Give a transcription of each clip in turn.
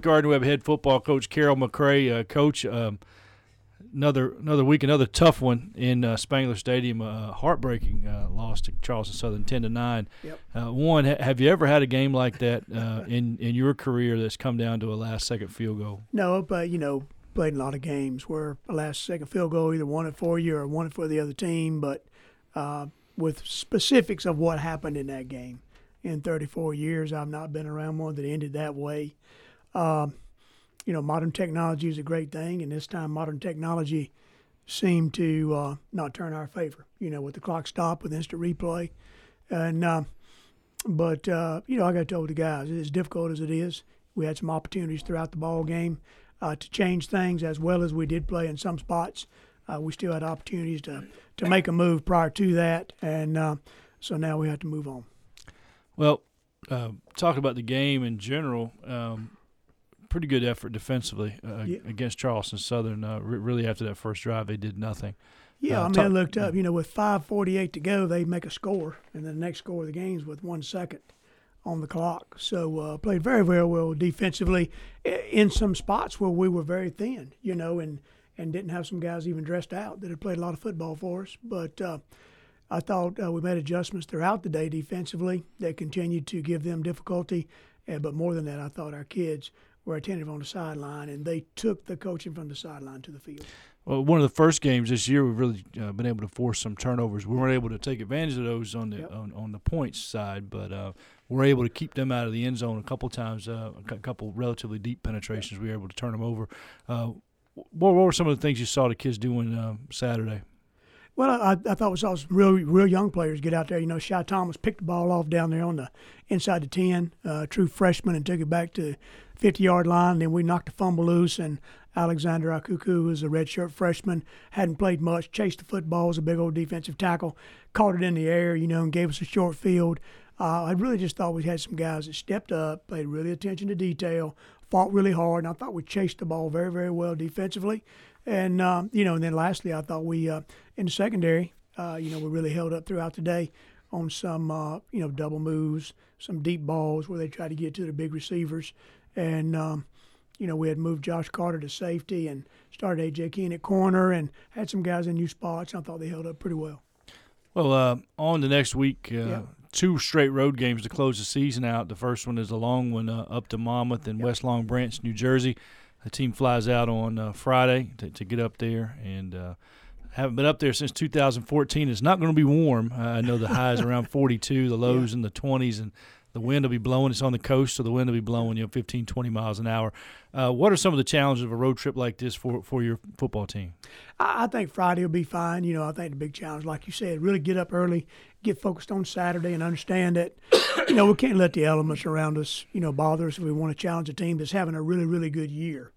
Gardner Webb head football coach Carroll McCray. Uh, coach, um, another another week, another tough one in uh, Spangler Stadium. Uh, heartbreaking uh, loss to Charleston Southern, ten to nine. Yep. Uh, one, ha- have you ever had a game like that uh, in in your career that's come down to a last second field goal? No, but you know, played a lot of games where a last second field goal either won it for you or won it for the other team. But uh, with specifics of what happened in that game, in 34 years, I've not been around one that ended that way. Um, you know, modern technology is a great thing, and this time modern technology seemed to uh, not turn our favor. You know, with the clock stop with instant replay, and uh, but uh, you know, I told the guys, as difficult as it is, we had some opportunities throughout the ball game uh, to change things as well as we did play in some spots. Uh, we still had opportunities to to make a move prior to that, and so now we have to move on. Well, uh, talk about the game in general. Um, pretty good effort defensively uh, Yeah. against Charleston Southern. Uh, re- really, after that first drive, they did nothing. Yeah, Uh, I mean, I looked up. You know, with five forty-eight to go, they make a score, and then the next score of the game's with one second on the clock. So uh, played very, very well defensively in some spots where we were very thin. You know, and and didn't have some guys even dressed out that had played a lot of football for us. But uh, I thought uh, we made adjustments throughout the day defensively that continued to give them difficulty. But more than that, I thought our kids were attentive on the sideline, and they took the coaching from the sideline to the field. Well, one of the first games this year, we've really uh, been able to force some turnovers. We weren't able to take advantage of those on the Yep. on, on the points side, but uh, we're able to keep them out of the end zone a couple times. Uh, a couple relatively deep penetrations, we were able to turn them over. Uh, what, what were some of the things you saw the kids doing uh, Saturday? Well, I, I thought we saw some real, real young players get out there. You know, Shy Thomas picked the ball off down there on the inside the 10, uh, true freshman, and took it back to 50 yard line. Then we knocked the fumble loose, and Alexander Akuku, who's a redshirt freshman, hadn't played much, chased the football, was a big old defensive tackle, caught it in the air, you know, and gave us a short field. Uh, I really just thought we had some guys that stepped up, paid really attention to detail, fought really hard, and I thought we chased the ball very, very well defensively. And um, you know, and then lastly, I thought we uh, in the secondary, uh, you know, we really held up throughout the day on some uh, you know double moves, some deep balls where they tried to get to the big receivers, and um, you know we had moved Josh Carter to safety and started AJ Keene at corner and had some guys in new spots. I thought they held up pretty well. Well, uh, on the next week. Uh, Yeah. Two straight road games to close the season out. The first one is a long one uh, up to Monmouth and West Long Branch, New Jersey. The team flies out on uh, Friday to, to get up there, and uh, haven't been up there since 2014. It's not going to be warm. Uh, I know the highs around 42, the lows in the 20s, and the wind will be blowing. It's on the coast, so the wind will be blowing, you know, 15, 20 miles an hour. Uh, what are some of the challenges of a road trip like this for, for your football team? I, think Friday will be fine. You know, I think the big challenge, like you said, really get up early, get focused on Saturday, and understand that, you know, we can't let the elements around us, you know, bother us if we want to challenge a team that's having a really, really good year.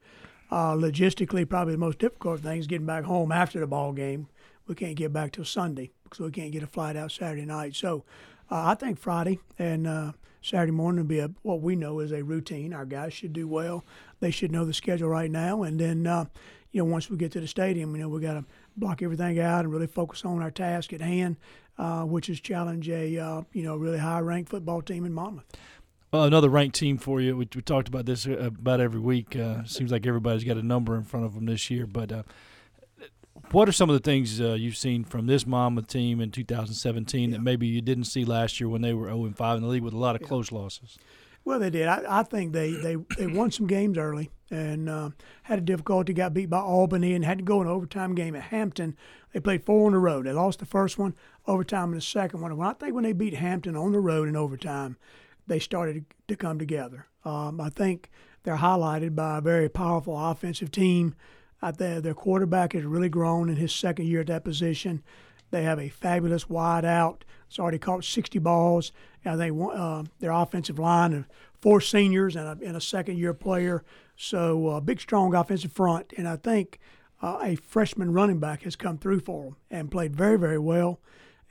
Uh, logistically, probably the most difficult thing is getting back home after the ball game. We can't get back till Sunday because we can't get a flight out Saturday night. So uh, I think Friday and uh, Saturday morning will be a, what we know is a routine. Our guys should do well. They should know the schedule right now. And then, uh, you know, once we get to the stadium, you know, we got to block everything out and really focus on our task at hand, uh, which is challenge a, uh, you know, really high-ranked football team in Monmouth. Well, another ranked team for you. We, we talked about this uh, about every week. Seems like everybody's got a number in front of them this year. But uh, what are some of the things uh, you've seen from this Monmouth team in 2017 that maybe you didn't see last year when they were 0 5 in the league with a lot of close losses? Well, they did. I, I think they, they, they won some games early and uh, had a difficulty. Got beat by Albany and had to go in an overtime game at Hampton. They played four on the road. They lost the first one, overtime in the second one. Well, I think when they beat Hampton on the road in overtime, they started to come together. Um, I think they're highlighted by a very powerful offensive team. Their quarterback has really grown in his second year at that position. They have a fabulous wide out. It's already caught 60 balls. I think one- uh, their offensive line of four seniors and a, and a second year player. So uh, big, strong offensive front. And I think uh, a freshman running back has come through for them and played very, very well.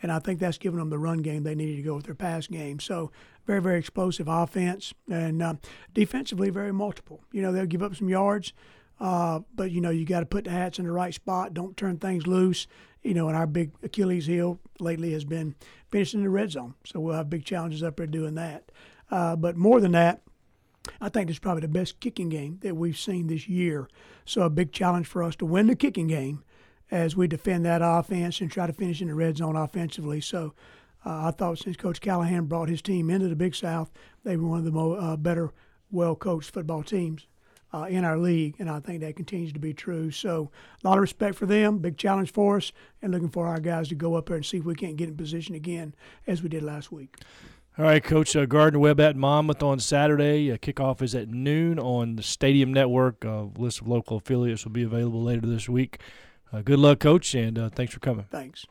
And I think that's given them the run game they needed to go with their pass game. So very, very explosive offense and uh, defensively very multiple. You know they'll give up some yards, uh, but you know you got to put the hats in the right spot. Don't turn things loose. You know, and our big Achilles heel lately has been finishing the red zone. So we'll have big challenges up there doing that. Uh, but more than that, I think it's probably the best kicking game that we've seen this year. So a big challenge for us to win the kicking game as we defend that offense and try to finish in the red zone offensively. So uh, I thought since Coach Callahan brought his team into the Big South, they were one of the more uh, better, well-coached football teams uh, in our league, and I think that continues to be true. So a lot of respect for them, big challenge for us, and looking for our guys to go up there and see if we can't get in position again as we did last week. All right, Coach uh, Gardner Webb at Monmouth on Saturday. Uh, kickoff is at noon on the Stadium Network. A list of local affiliates will be available later this week. Uh, good luck, Coach, and uh, thanks for coming. Thanks.